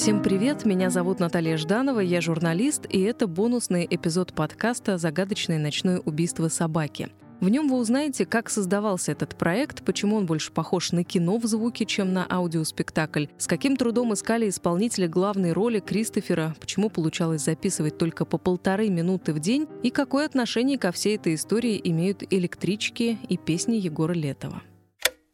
Всем привет, меня зовут Наталья Жданова, я журналист, и это бонусный эпизод подкаста «Загадочное ночное убийство собаки». В нем вы узнаете, как создавался этот проект, почему он больше похож на кино в звуке, чем на аудиоспектакль, с каким трудом искали исполнителя главной роли Кристофера, почему получалось записывать только по полторы минуты в день и какое отношение ко всей этой истории имеют электрички и песни Егора Летова.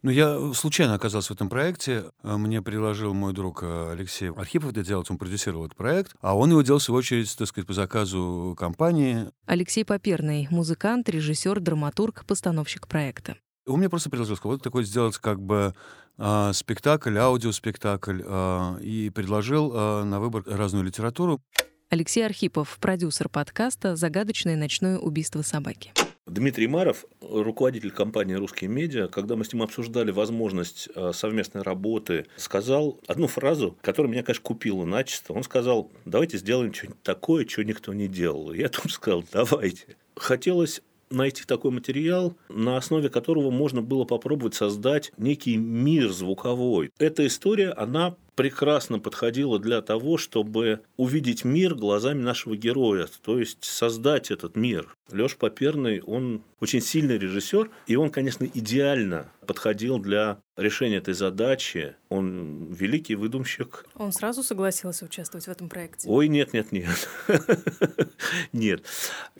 Ну, я случайно оказался в этом проекте. Мне предложил мой друг э, Алексей Архипов это делать, он продюсировал этот проект, а он его делал, в свою очередь, так сказать, по заказу компании. Алексей Поперный, музыкант, режиссер, драматург, постановщик проекта. Он мне просто предложил, сказал, вот такой сделать как бы э, спектакль, аудиоспектакль, э, и предложил э, на выбор разную литературу. Алексей Архипов, продюсер подкаста «Загадочное ночное убийство собаки». Дмитрий Маров, руководитель компании «Русские медиа», когда мы с ним обсуждали возможность э, совместной работы, сказал одну фразу, которая меня, конечно, купила начисто. Он сказал, давайте сделаем что-нибудь такое, что никто не делал. Я тоже сказал, давайте. Хотелось найти такой материал, на основе которого можно было попробовать создать некий мир звуковой. Эта история, она прекрасно подходила для того, чтобы увидеть мир глазами нашего героя, то есть создать этот мир. Лёш Поперный, он очень сильный режиссер, и он, конечно, идеально подходил для решения этой задачи. Он великий выдумщик. Он сразу согласился участвовать в этом проекте? Ой, нет, нет, нет. Нет.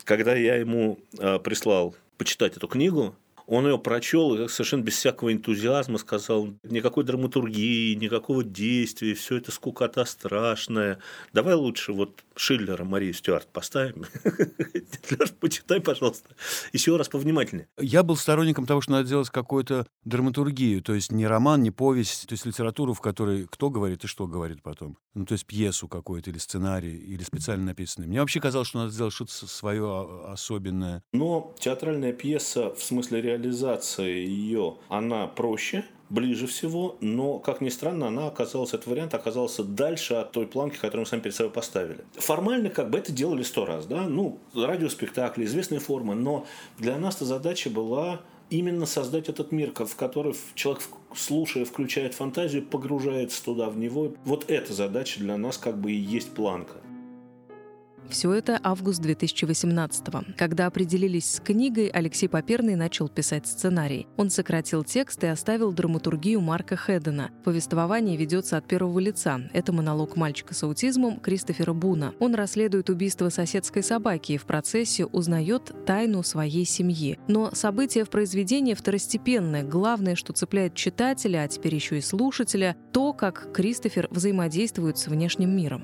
Когда я ему а, прислал почитать эту книгу, он ее прочел и совершенно без всякого энтузиазма сказал, никакой драматургии, никакого действия, все это скукота страшная. Давай лучше вот Шиллера Марии Стюарт поставим. Почитай, пожалуйста, еще раз повнимательнее. Я был сторонником того, что надо делать какую-то драматургию, то есть не роман, не повесть, то есть литературу, в которой кто говорит и что говорит потом. Ну, то есть пьесу какую-то или сценарий, или специально написанный. Мне вообще казалось, что надо сделать что-то свое особенное. Но театральная пьеса в смысле реальности реализация ее, она проще, ближе всего, но, как ни странно, она оказалась, этот вариант оказался дальше от той планки, которую мы сами перед собой поставили. Формально как бы это делали сто раз, да, ну, радиоспектакли, известная форма, но для нас-то задача была именно создать этот мир, в который человек, слушая, включает фантазию, погружается туда, в него. Вот эта задача для нас как бы и есть планка. Все это август 2018 -го. Когда определились с книгой, Алексей Поперный начал писать сценарий. Он сократил текст и оставил драматургию Марка Хедена. Повествование ведется от первого лица. Это монолог мальчика с аутизмом Кристофера Буна. Он расследует убийство соседской собаки и в процессе узнает тайну своей семьи. Но события в произведении второстепенные. Главное, что цепляет читателя, а теперь еще и слушателя, то, как Кристофер взаимодействует с внешним миром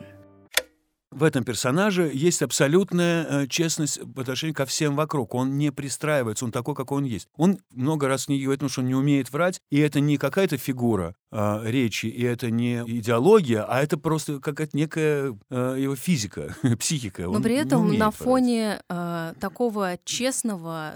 в этом персонаже есть абсолютная э, честность по отношению ко всем вокруг. Он не пристраивается, он такой, какой он есть. Он много раз не говорит, потому что он не умеет врать, и это не какая-то фигура э, речи, и это не идеология, а это просто какая-то некая э, его физика, психика. Но при этом на фоне э, такого честного,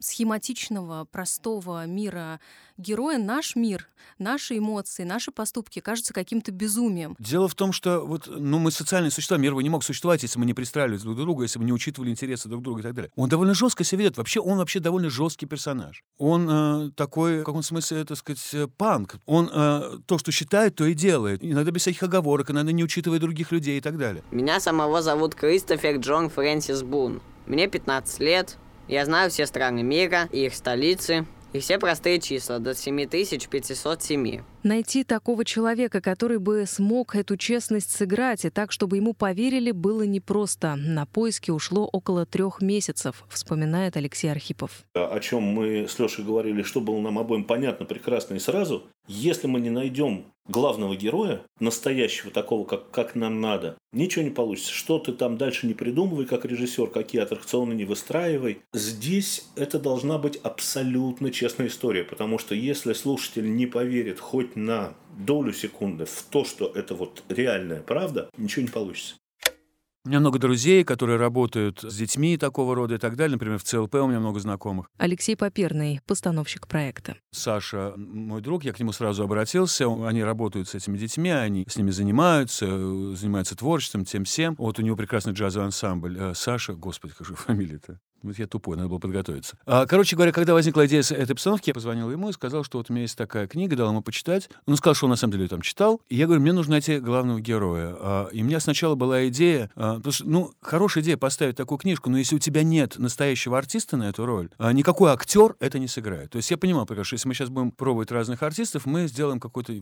схематичного, простого мира героя наш мир, наши эмоции, наши поступки кажутся каким-то безумием. Дело в том, что вот, ну, мы социальные существа, мир бы не мог существовать, если мы не пристраивались друг к другу, если бы не учитывали интересы друг друга и так далее. Он довольно жестко себя ведет. Вообще, он вообще довольно жесткий персонаж. Он э, такой, в каком смысле, так сказать, э, панк. Он э, то, что считает, то и делает. Иногда без всяких оговорок, иногда не учитывая других людей и так далее. Меня самого зовут Кристофер Джон Фрэнсис Бун. Мне 15 лет. Я знаю все страны мира и их столицы, и все простые числа до 7507. Найти такого человека, который бы смог эту честность сыграть и так, чтобы ему поверили, было непросто. На поиски ушло около трех месяцев, вспоминает Алексей Архипов. О чем мы с Лешей говорили, что было нам обоим понятно прекрасно и сразу, если мы не найдем главного героя, настоящего такого, как, как нам надо, ничего не получится. Что ты там дальше не придумывай, как режиссер, какие аттракционы не выстраивай. Здесь это должна быть абсолютно честная история, потому что если слушатель не поверит хоть на долю секунды в то, что это вот реальная правда, ничего не получится. У меня много друзей, которые работают с детьми такого рода и так далее. Например, в ЦЛП у меня много знакомых. Алексей Поперный, постановщик проекта. Саша, мой друг, я к нему сразу обратился. Они работают с этими детьми, они с ними занимаются, занимаются творчеством, тем всем. Вот у него прекрасный джазовый ансамбль. Э, Саша, господи, как же фамилия-то? Вот я тупой, надо было подготовиться. А, короче говоря, когда возникла идея этой постановки, я позвонил ему и сказал, что вот у меня есть такая книга, дал ему почитать. Он сказал, что он на самом деле там читал. И я говорю, мне нужно найти главного героя. А, и у меня сначала была идея, а, потому что, ну, хорошая идея поставить такую книжку, но если у тебя нет настоящего артиста на эту роль, а, никакой актер это не сыграет. То есть я понимал, что если мы сейчас будем пробовать разных артистов, мы сделаем какую-то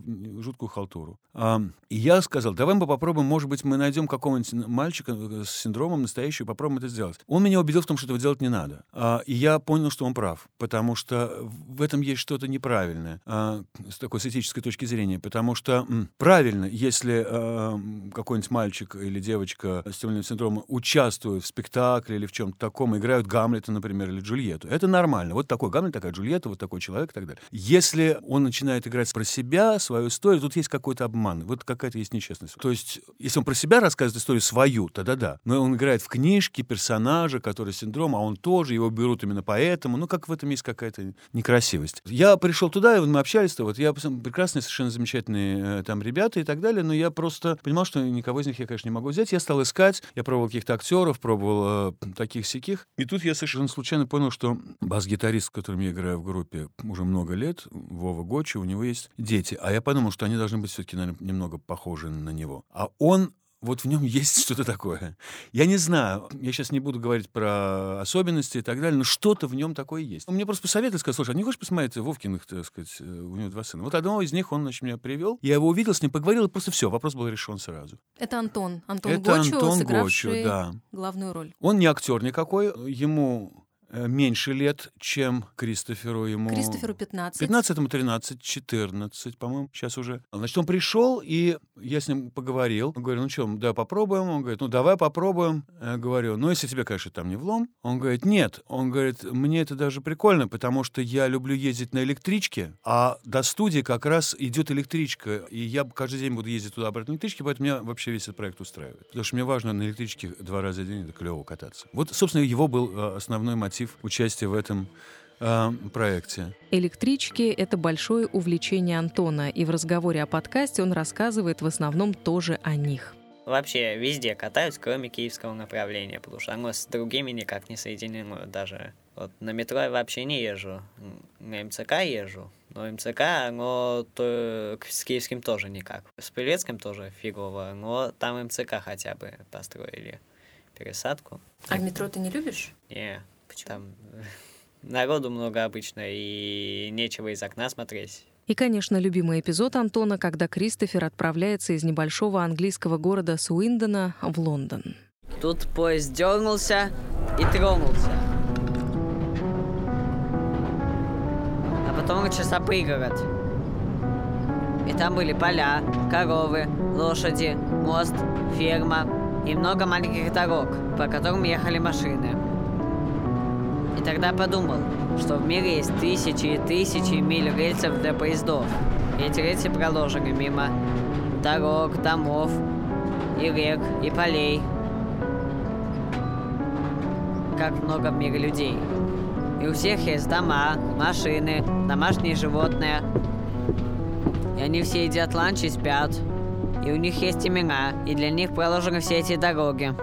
жуткую халтуру. А, и я сказал, давай мы попробуем, может быть, мы найдем какого-нибудь мальчика э, с синдромом настоящего, попробуем это сделать. Он меня убедил в том, что этого делать не надо. А, и я понял, что он прав, потому что в этом есть что-то неправильное а, с такой с этической точки зрения, потому что м, правильно, если а, какой-нибудь мальчик или девочка с темным синдромом участвуют в спектакле или в чем-то таком, играют Гамлета, например, или Джульетту. Это нормально. Вот такой Гамлет, такая Джульетта, вот такой человек и так далее. Если он начинает играть про себя, свою историю, тут есть какой-то обман, вот какая-то есть нечестность. То есть, если он про себя рассказывает историю свою, тогда да. Но он играет в книжке персонажа, который синдром, а он тоже, его берут именно поэтому. Ну, как в этом есть какая-то некрасивость. Я пришел туда, и мы общались, то вот я прекрасные, совершенно замечательные э, там ребята и так далее, но я просто понимал, что никого из них я, конечно, не могу взять. Я стал искать, я пробовал каких-то актеров, пробовал э, таких сяких. И тут я совершенно случайно понял, что бас-гитарист, с которым я играю в группе уже много лет, Вова Гочи, у него есть дети. А я подумал, что они должны быть все-таки, наверное, немного похожи на него. А он вот в нем есть что-то такое. Я не знаю, я сейчас не буду говорить про особенности и так далее, но что-то в нем такое есть. Он мне просто посоветовал, сказал, слушай, а не хочешь посмотреть Вовкиных, так сказать, э, у него два сына. Вот одного из них он, значит, меня привел. Я его увидел, с ним поговорил, и просто все, вопрос был решен сразу. Это Антон. Антон Это Гочу, Антон Гочу, да. главную роль. Он не актер никакой, ему меньше лет, чем Кристоферу. Ему... Кристоферу 15. 15, ему 13, 14, по-моему, сейчас уже. Значит, он пришел, и я с ним поговорил. Он говорит, ну что, давай попробуем? Он говорит, ну давай попробуем. Я говорю, ну если тебе, конечно, там не влом. Он говорит, нет. Он говорит, мне это даже прикольно, потому что я люблю ездить на электричке, а до студии как раз идет электричка, и я каждый день буду ездить туда-обратно на электричке, поэтому меня вообще весь этот проект устраивает. Потому что мне важно на электричке два раза в день это клево кататься. Вот, собственно, его был э, основной мотив участия в этом э, проекте. Электрички — это большое увлечение Антона, и в разговоре о подкасте он рассказывает в основном тоже о них. Вообще везде катаюсь, кроме киевского направления, потому что оно с другими никак не соединено даже. Вот на метро я вообще не езжу, на МЦК езжу, но МЦК, оно то, с киевским тоже никак. С Пилецким тоже фигово, но там МЦК хотя бы построили пересадку. А в метро ты не любишь? Не, там народу много обычно, и нечего из окна смотреть. И, конечно, любимый эпизод Антона, когда Кристофер отправляется из небольшого английского города Суиндона в Лондон. Тут поезд дернулся и тронулся. А потом начался пригород. И там были поля, коровы, лошади, мост, ферма и много маленьких дорог, по которым ехали машины. Тогда подумал, что в мире есть тысячи и тысячи миль рельсов для поездов. Эти рельсы проложены мимо дорог, домов, и рек, и полей. Как много в мире людей. И у всех есть дома, машины, домашние животные. И они все едят ланч и спят. И у них есть имена, и для них проложены все эти дороги.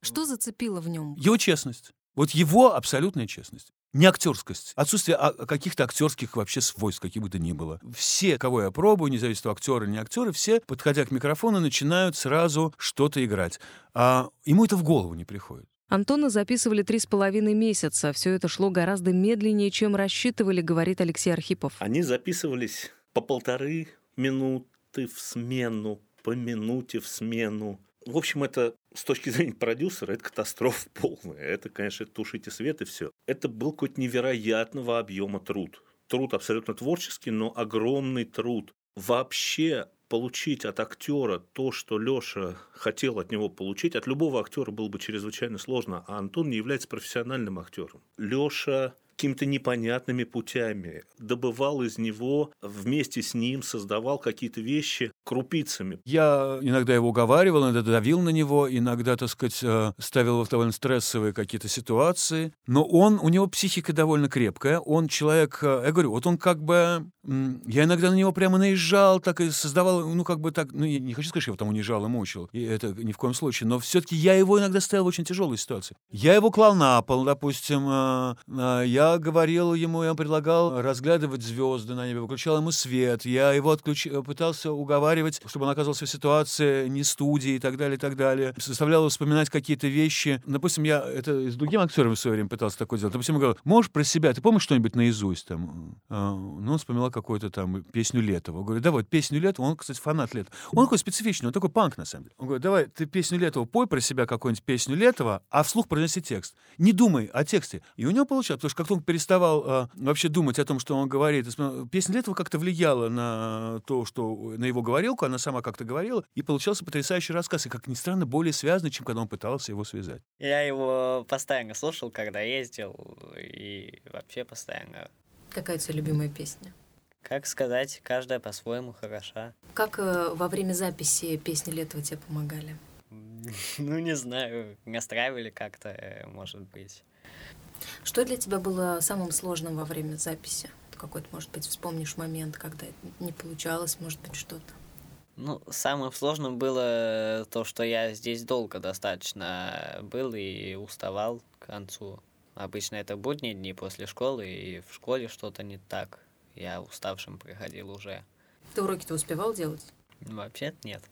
Что зацепило в нем? Его честность. Вот его абсолютная честность. Не актерскость. Отсутствие а- каких-то актерских вообще свойств, каких бы то ни было. Все, кого я пробую, независимо или не актеры, все, подходя к микрофону, начинают сразу что-то играть. А ему это в голову не приходит. Антона записывали три с половиной месяца. Все это шло гораздо медленнее, чем рассчитывали, говорит Алексей Архипов. Они записывались по полторы минуты в смену, по минуте в смену. В общем, это с точки зрения продюсера, это катастрофа полная. Это, конечно, тушите свет и все. Это был какой-то невероятного объема труд. Труд абсолютно творческий, но огромный труд. Вообще получить от актера то, что Леша хотел от него получить, от любого актера было бы чрезвычайно сложно, а Антон не является профессиональным актером. Леша какими-то непонятными путями добывал из него, вместе с ним создавал какие-то вещи крупицами. Я иногда его уговаривал, иногда давил на него, иногда, так сказать, э, ставил его в довольно стрессовые какие-то ситуации. Но он, у него психика довольно крепкая. Он человек, э, я говорю, вот он как бы я иногда на него прямо наезжал, так и создавал, ну, как бы так, ну, я не хочу сказать, что я его там унижал и мучил, и это ни в коем случае, но все-таки я его иногда ставил в очень тяжелой ситуации. Я его клал на пол, допустим, э, я говорил ему, я предлагал разглядывать звезды на небе, выключал ему свет, я его отключ... пытался уговаривать, чтобы он оказался в ситуации не студии и так далее, и так далее. Заставлял его вспоминать какие-то вещи. Допустим, я это с другим актером в свое время пытался такое делать. Допустим, я говорил, можешь про себя, ты помнишь что-нибудь наизусть там? А, ну, он вспоминал какую-то там песню Летова. Говорю, давай, песню Летова. Он, кстати, фанат Летова. Он такой специфичный, он такой панк, на самом деле. Он говорит, давай, ты песню Летова, пой про себя какую-нибудь песню Летова, а вслух произнеси текст. Не думай о тексте. И у него получалось, потому что как только он переставал а, вообще думать о том, что он говорит, песня Летова как-то влияла на то, что на его говорилку, она сама как-то говорила, и получался потрясающий рассказ, и, как ни странно, более связанный, чем когда он пытался его связать. Я его постоянно слушал, когда ездил, и вообще постоянно. Какая у тебя любимая песня? Как сказать, каждая по-своему хороша. Как э, во время записи песни Летова тебе помогали? Ну, не знаю, настраивали как-то, э, может быть. Что для тебя было самым сложным во время записи? Какой-то, может быть, вспомнишь момент, когда не получалось, может быть, что-то? Ну, самым сложным было то, что я здесь долго достаточно был и уставал к концу. Обычно это будние дни после школы, и в школе что-то не так я уставшим приходил уже. Ты уроки-то успевал делать? Вообще нет.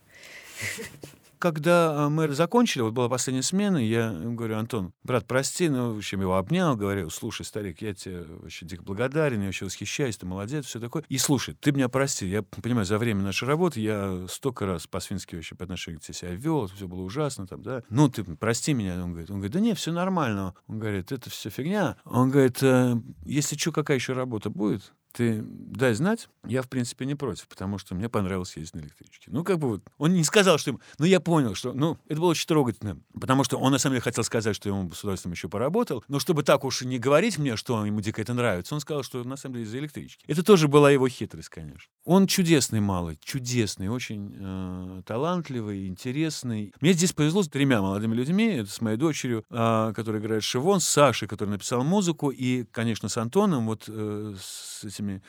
Когда а, мы закончили, вот была последняя смена, я говорю, Антон, брат, прости, ну, в общем, его обнял, говорю, слушай, старик, я тебе вообще дико благодарен, я вообще восхищаюсь, ты молодец, все такое. И слушай, ты меня прости, я понимаю, за время нашей работы я столько раз по-свински вообще по отношению к тебе себя вел, все было ужасно там, да. Ну, ты прости меня, он говорит. Он говорит, да нет, все нормально. Он говорит, это все фигня. Он говорит, э, если что, какая еще работа будет, ты дай знать, я, в принципе, не против, потому что мне понравилось ездить на электричке. Ну, как бы вот, он не сказал, что ему... Ну, я понял, что... Ну, это было очень трогательно, потому что он, на самом деле, хотел сказать, что ему с удовольствием еще поработал, но чтобы так уж и не говорить мне, что ему дико это нравится, он сказал, что, на самом деле, из-за электрички. Это тоже была его хитрость, конечно. Он чудесный малый, чудесный, очень э, талантливый, интересный. Мне здесь повезло с тремя молодыми людьми. Это с моей дочерью, э, которая играет Шивон, с Сашей, который написал музыку, и, конечно, с Антоном, вот э, с этим этими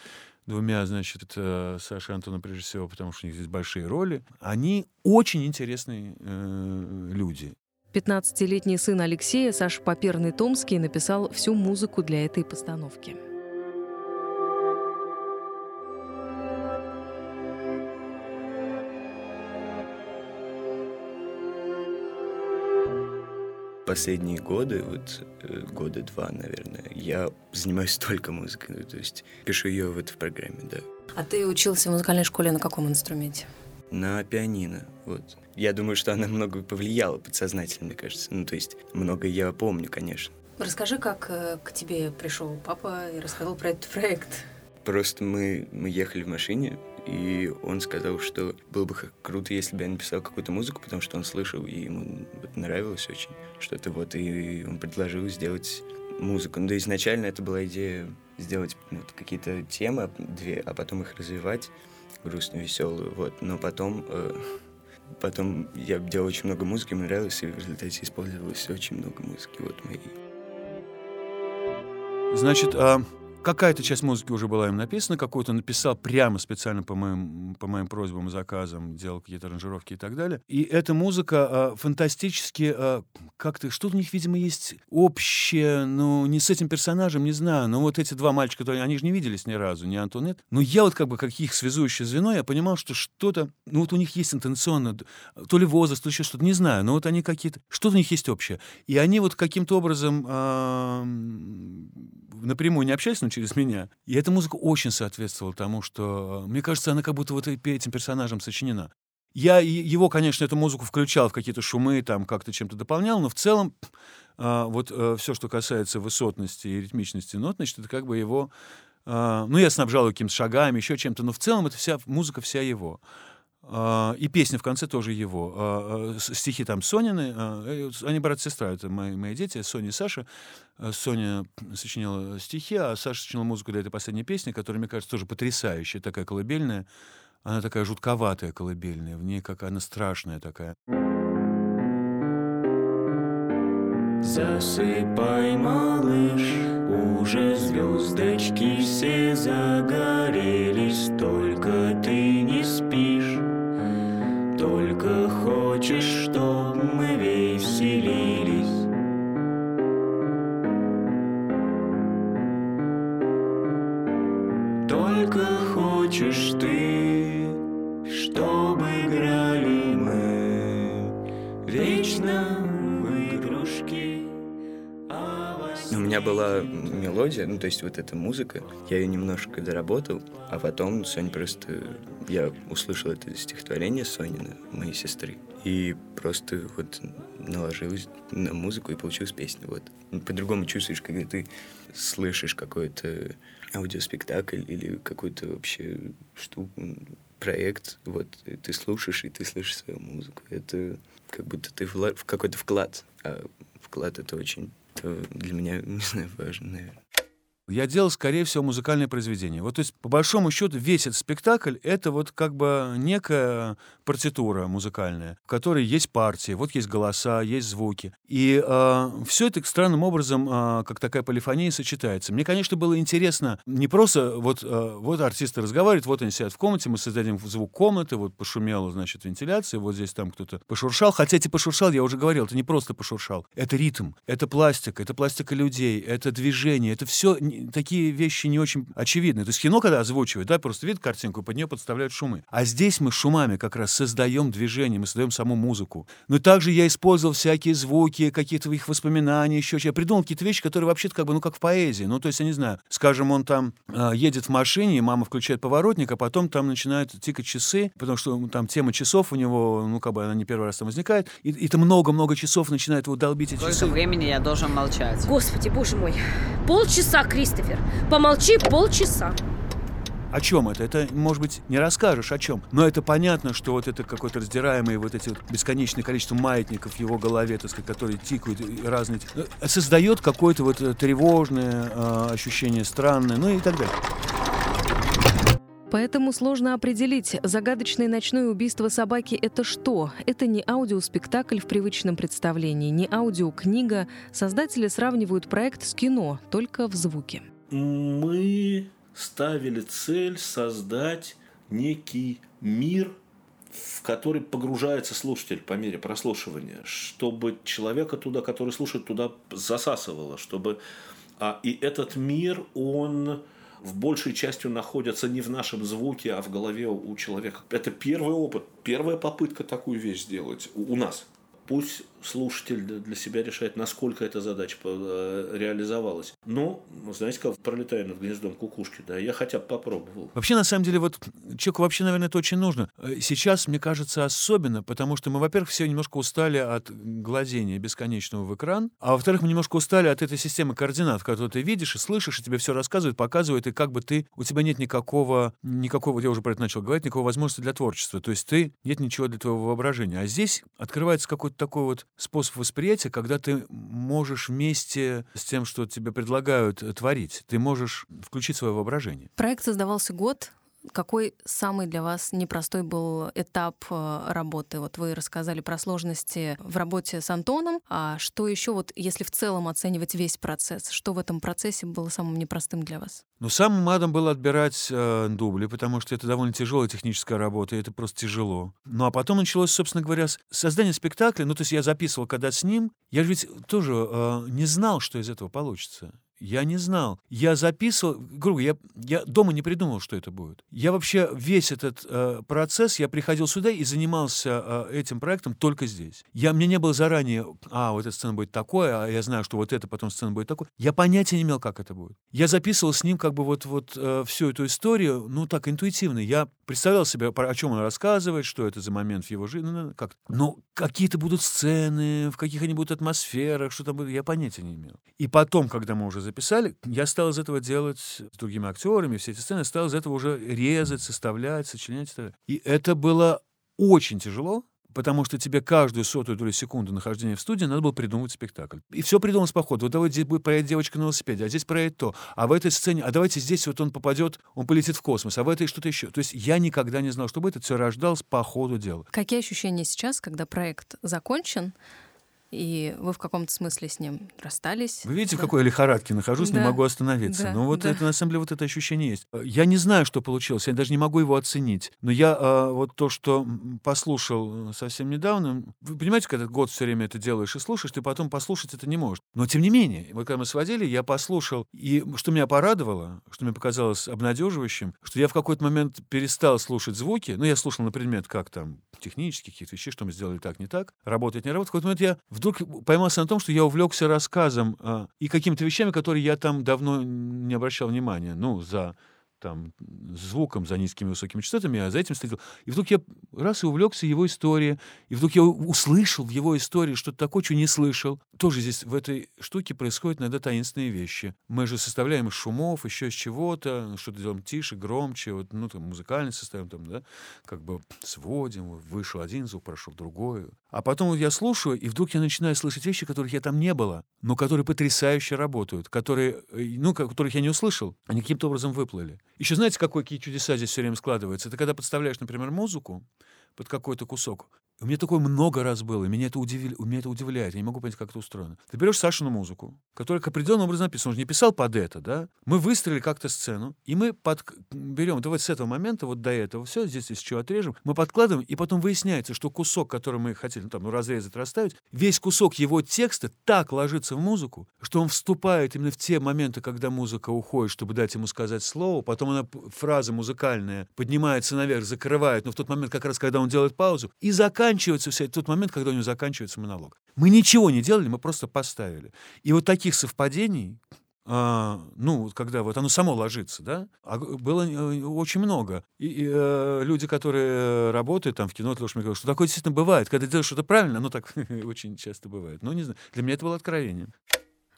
двумя, значит, это Саша и Антона прежде всего, потому что у них здесь большие роли. Они очень интересные э, люди. 15-летний сын Алексея, Саша Паперный Томский, написал всю музыку для этой постановки. Последние годы, вот э, года два, наверное, я занимаюсь только музыкой, ну, то есть пишу ее вот в программе, да. А ты учился в музыкальной школе на каком инструменте? На пианино, вот. Я думаю, что она много повлияла подсознательно, мне кажется. Ну, то есть много я помню, конечно. Расскажи, как э, к тебе пришел папа и рассказал про этот проект. Просто мы, мы ехали в машине, и он сказал, что было бы круто, если бы я написал какую-то музыку, потому что он слышал, и ему нравилось очень что-то вот, и он предложил сделать музыку. Ну, да изначально это была идея сделать ну, какие-то темы, две, а потом их развивать, грустную, веселую, вот. Но потом, э, потом я делал очень много музыки, мне нравилось, и в результате использовалось очень много музыки, вот моей. Значит, а Какая-то часть музыки уже была им написана, какую-то написал прямо специально по моим, по моим просьбам и заказам, делал какие-то аранжировки и так далее. И эта музыка э, фантастически э, как-то, что-то у них, видимо, есть общее, ну, не с этим персонажем, не знаю, но вот эти два мальчика, которые, они же не виделись ни разу, ни Антонет. Но я вот как бы, как их связующее звено, я понимал, что что-то, ну, вот у них есть интенционно, то ли возраст, то ли еще что-то, не знаю, но вот они какие-то, что-то у них есть общее. И они вот каким-то образом э, напрямую не общались, но через меня. И эта музыка очень соответствовала тому, что, мне кажется, она как будто вот этим персонажем сочинена. Я его, конечно, эту музыку включал в какие-то шумы, там как-то чем-то дополнял, но в целом а, вот а, все, что касается высотности и ритмичности нот, значит, это как бы его... А, ну, я снабжал его какими-то шагами, еще чем-то, но в целом это вся музыка вся его. А, и песня в конце тоже его. А, а, стихи там Сонины. Э, они брат-сестра, это мои, мои дети, Соня и Саша. Соня сочиняла стихи, а Саша сочиняла музыку для этой последней песни, которая, мне кажется, тоже потрясающая, такая колыбельная. Она такая жутковатая колыбельная, в ней как она страшная такая. Засыпай, малыш, уже звездочки все загорели. Сколько меня была мелодия, ну то есть вот эта музыка, я ее немножко доработал, а потом Соня просто... Я услышал это стихотворение Сонина, моей сестры, и просто вот наложилась на музыку и получилась песня. Вот. По-другому чувствуешь, когда ты слышишь какой-то аудиоспектакль или какой-то вообще штуку, проект, вот, ты слушаешь, и ты слышишь свою музыку. Это как будто ты в какой-то вклад, а вклад это очень это для меня, не знаю, важно, наверное. Я делал, скорее всего, музыкальное произведение. Вот, то есть, по большому счету, весь этот спектакль — это вот как бы некая партитура музыкальная, в которой есть партии, вот есть голоса, есть звуки. И э, все это странным образом, э, как такая полифония, сочетается. Мне, конечно, было интересно не просто вот, э, вот артисты разговаривают, вот они сидят в комнате, мы создадим звук комнаты, вот пошумела, значит, вентиляция, вот здесь там кто-то пошуршал. Хотя эти пошуршал, я уже говорил, это не просто пошуршал. Это ритм, это пластика, это пластика людей, это движение, это все такие вещи не очень очевидны. То есть кино, когда озвучивают, да, просто видят картинку, под нее подставляют шумы. А здесь мы шумами как раз создаем движение, мы создаем саму музыку. Но также я использовал всякие звуки, какие-то их воспоминания, еще Я придумал какие-то вещи, которые вообще-то как бы, ну, как в поэзии. Ну, то есть, я не знаю, скажем, он там э, едет в машине, мама включает поворотник, а потом там начинают тикать часы, потому что там тема часов у него, ну, как бы она не первый раз там возникает, и, и там много-много часов начинает его долбить эти Сколько часы. времени я должен молчать? Господи, боже мой. Полчаса, Кристофер. Помолчи полчаса. О чем это? Это, может быть, не расскажешь о чем. Но это понятно, что вот это какой-то раздираемый вот эти вот бесконечное количество маятников в его голове, так сказать, которые тикают и разные, э, создает какое-то вот э, тревожное э, ощущение, странное, ну и так далее. Поэтому сложно определить, загадочное ночное убийство собаки — это что? Это не аудиоспектакль в привычном представлении, не аудиокнига. Создатели сравнивают проект с кино, только в звуке. Мы ставили цель создать некий мир, в который погружается слушатель по мере прослушивания, чтобы человека туда, который слушает, туда засасывало, чтобы... А, и этот мир, он в большей частью находится не в нашем звуке, а в голове у человека. Это первый опыт, первая попытка такую вещь сделать у нас. Пусть слушатель для себя решает, насколько эта задача э, реализовалась. Но, знаете, как пролетая над гнездом кукушки, да, я хотя бы попробовал. Вообще, на самом деле, вот человеку вообще, наверное, это очень нужно. Э, сейчас, мне кажется, особенно, потому что мы, во-первых, все немножко устали от глазения бесконечного в экран, а во-вторых, мы немножко устали от этой системы координат, которую ты видишь и слышишь, и тебе все рассказывают, показывают, и как бы ты, у тебя нет никакого, никакого, я уже про это начал говорить, никакой возможности для творчества. То есть ты, нет ничего для твоего воображения. А здесь открывается какой-то такой вот способ восприятия, когда ты можешь вместе с тем, что тебе предлагают э, творить, ты можешь включить свое воображение. Проект создавался год, какой самый для вас непростой был этап э, работы? Вот вы рассказали про сложности в работе с Антоном. А что еще, вот если в целом оценивать весь процесс, что в этом процессе было самым непростым для вас? Ну, самым адом было отбирать э, дубли, потому что это довольно тяжелая техническая работа, и это просто тяжело. Ну, а потом началось, собственно говоря, создание спектакля. Ну, то есть я записывал когда с ним. Я же ведь тоже э, не знал, что из этого получится. Я не знал. Я записывал, грубо я, я дома не придумал, что это будет. Я вообще весь этот э, процесс, я приходил сюда и занимался э, этим проектом только здесь. Я, мне не было заранее, а, вот эта сцена будет такое, а я знаю, что вот это потом сцена будет такое. Я понятия не имел, как это будет. Я записывал с ним как бы вот, вот э, всю эту историю, ну, так, интуитивно. Я представлял себе, о чем он рассказывает, что это за момент в его жизни, ну, как Но какие-то будут сцены, в каких они будут атмосферах, что там будет, я понятия не имел. И потом, когда мы уже я стал из этого делать с другими актерами, все эти сцены, стал из этого уже резать, составлять, сочинять. И это было очень тяжело, потому что тебе каждую сотую долю секунды нахождения в студии надо было придумывать спектакль. И все придумалось по ходу. Вот давайте будет проект девочка на велосипеде, а здесь проект то, а в этой сцене, а давайте здесь вот он попадет, он полетит в космос, а в этой что-то еще. То есть я никогда не знал, что будет, это все рождалось по ходу дела. Какие ощущения сейчас, когда проект закончен, и вы в каком-то смысле с ним расстались. Вы видите, да? в какой лихорадке нахожусь, Да. не могу остановиться. Да, ну вот да. это, на самом деле, вот это ощущение есть. Я не знаю, что получилось, я даже не могу его оценить. Но я а, вот то, что послушал э, совсем недавно, вы понимаете, когда год все время это делаешь и слушаешь, ты потом послушать это не можешь. Но тем не менее, вот когда мы сводили, я послушал, и что меня порадовало, что мне показалось обнадеживающим, что я в какой-то момент перестал слушать звуки, ну, я слушал на предмет, как там технических каких-то вещей, что мы сделали так, не так, работает, не работает. В какой-то момент я вдруг поймался на том, что я увлекся рассказом а, и какими-то вещами, которые я там давно не обращал внимания, ну, за там, звуком, за низкими высокими частотами, а за этим следил. И вдруг я раз и увлекся его историей, и вдруг я услышал в его истории что-то такое, что не слышал. Тоже здесь в этой штуке происходят иногда таинственные вещи. Мы же составляем шумов, еще из чего-то, что-то делаем тише, громче, вот, ну, там, музыкально составим, там, да, как бы сводим, вышел один звук, прошел другой. А потом вот я слушаю, и вдруг я начинаю слышать вещи, которых я там не было, но которые потрясающе работают, которые, э, ну, ко- которых я не услышал, они каким-то образом выплыли. Еще знаете, какие чудеса здесь все время складываются? Это когда подставляешь, например, музыку под какой-то кусок. У меня такое много раз было, и меня это, удивили- меня это удивляет. Я не могу понять, как это устроено. Ты берешь Сашину музыку, которая к определенному образом написана. Он же не писал под это, да? Мы выстроили как-то сцену, и мы под... берем, давайте с этого момента, вот до этого, все, здесь еще отрежем, мы подкладываем, и потом выясняется, что кусок, который мы хотели ну, там, ну, разрезать, расставить, весь кусок его текста так ложится в музыку, что он вступает именно в те моменты, когда музыка уходит, чтобы дать ему сказать слово, потом она, фраза музыкальная, поднимается наверх, закрывает, но в тот момент, как раз, когда он делает паузу, и заканчивается все, тот момент, когда у него заканчивается монолог. Мы ничего не делали, мы просто поставили. И вот таких совпадений, а, ну, когда вот оно само ложится, да, а было э, очень много. И, и, э, люди, которые работают там в кино, тоже мне говорят, что такое действительно бывает. Когда делаешь что-то правильно, оно так очень часто бывает. Ну, не знаю, для меня это было откровением.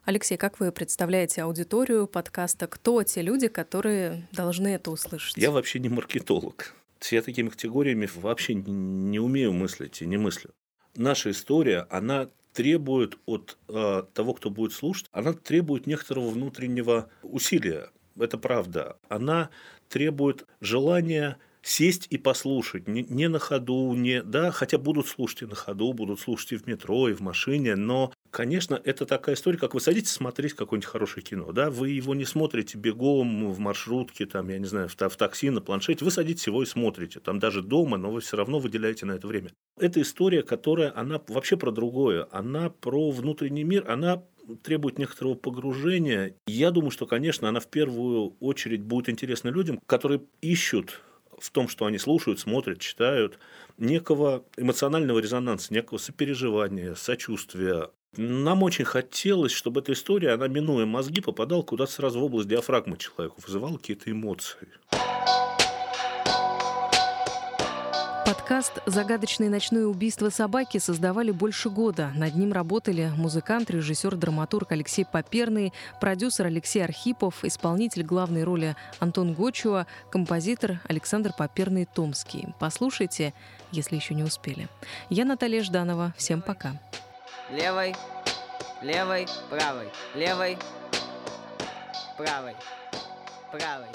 Алексей, как вы представляете аудиторию подкаста? Кто те люди, которые должны это услышать? Я вообще не маркетолог. Я такими категориями вообще не- умею мыслить и не мыслю. Наша история, она требует от э, того, кто будет слушать, она требует некоторого внутреннего усилия. Это правда. Она требует желания сесть и послушать. Не, не на ходу, не, да, хотя будут слушать и на ходу, будут слушать и в метро, и в машине, но, конечно, это такая история, как вы садитесь смотреть какое-нибудь хорошее кино, да, вы его не смотрите бегом в маршрутке, там, я не знаю, в, в такси, на планшете, вы садитесь его и смотрите, там даже дома, но вы все равно выделяете на это время. Это история, которая, она вообще про другое, она про внутренний мир, она требует некоторого погружения. Я думаю, что, конечно, она в первую очередь будет интересна людям, которые ищут в том, что они слушают, смотрят, читают, некого эмоционального резонанса, некого сопереживания, сочувствия. Нам очень хотелось, чтобы эта история, она, минуя мозги, попадала куда-то сразу в область диафрагмы человека, вызывала какие-то эмоции. Подкаст «Загадочные ночные убийства собаки» создавали больше года. Над ним работали музыкант, режиссер, драматург Алексей Поперный, продюсер Алексей Архипов, исполнитель главной роли Антон Гочуа, композитор Александр Поперный-Томский. Послушайте, если еще не успели. Я Наталья Жданова. Всем пока. Левой, левой, правой, левой, правой, правой.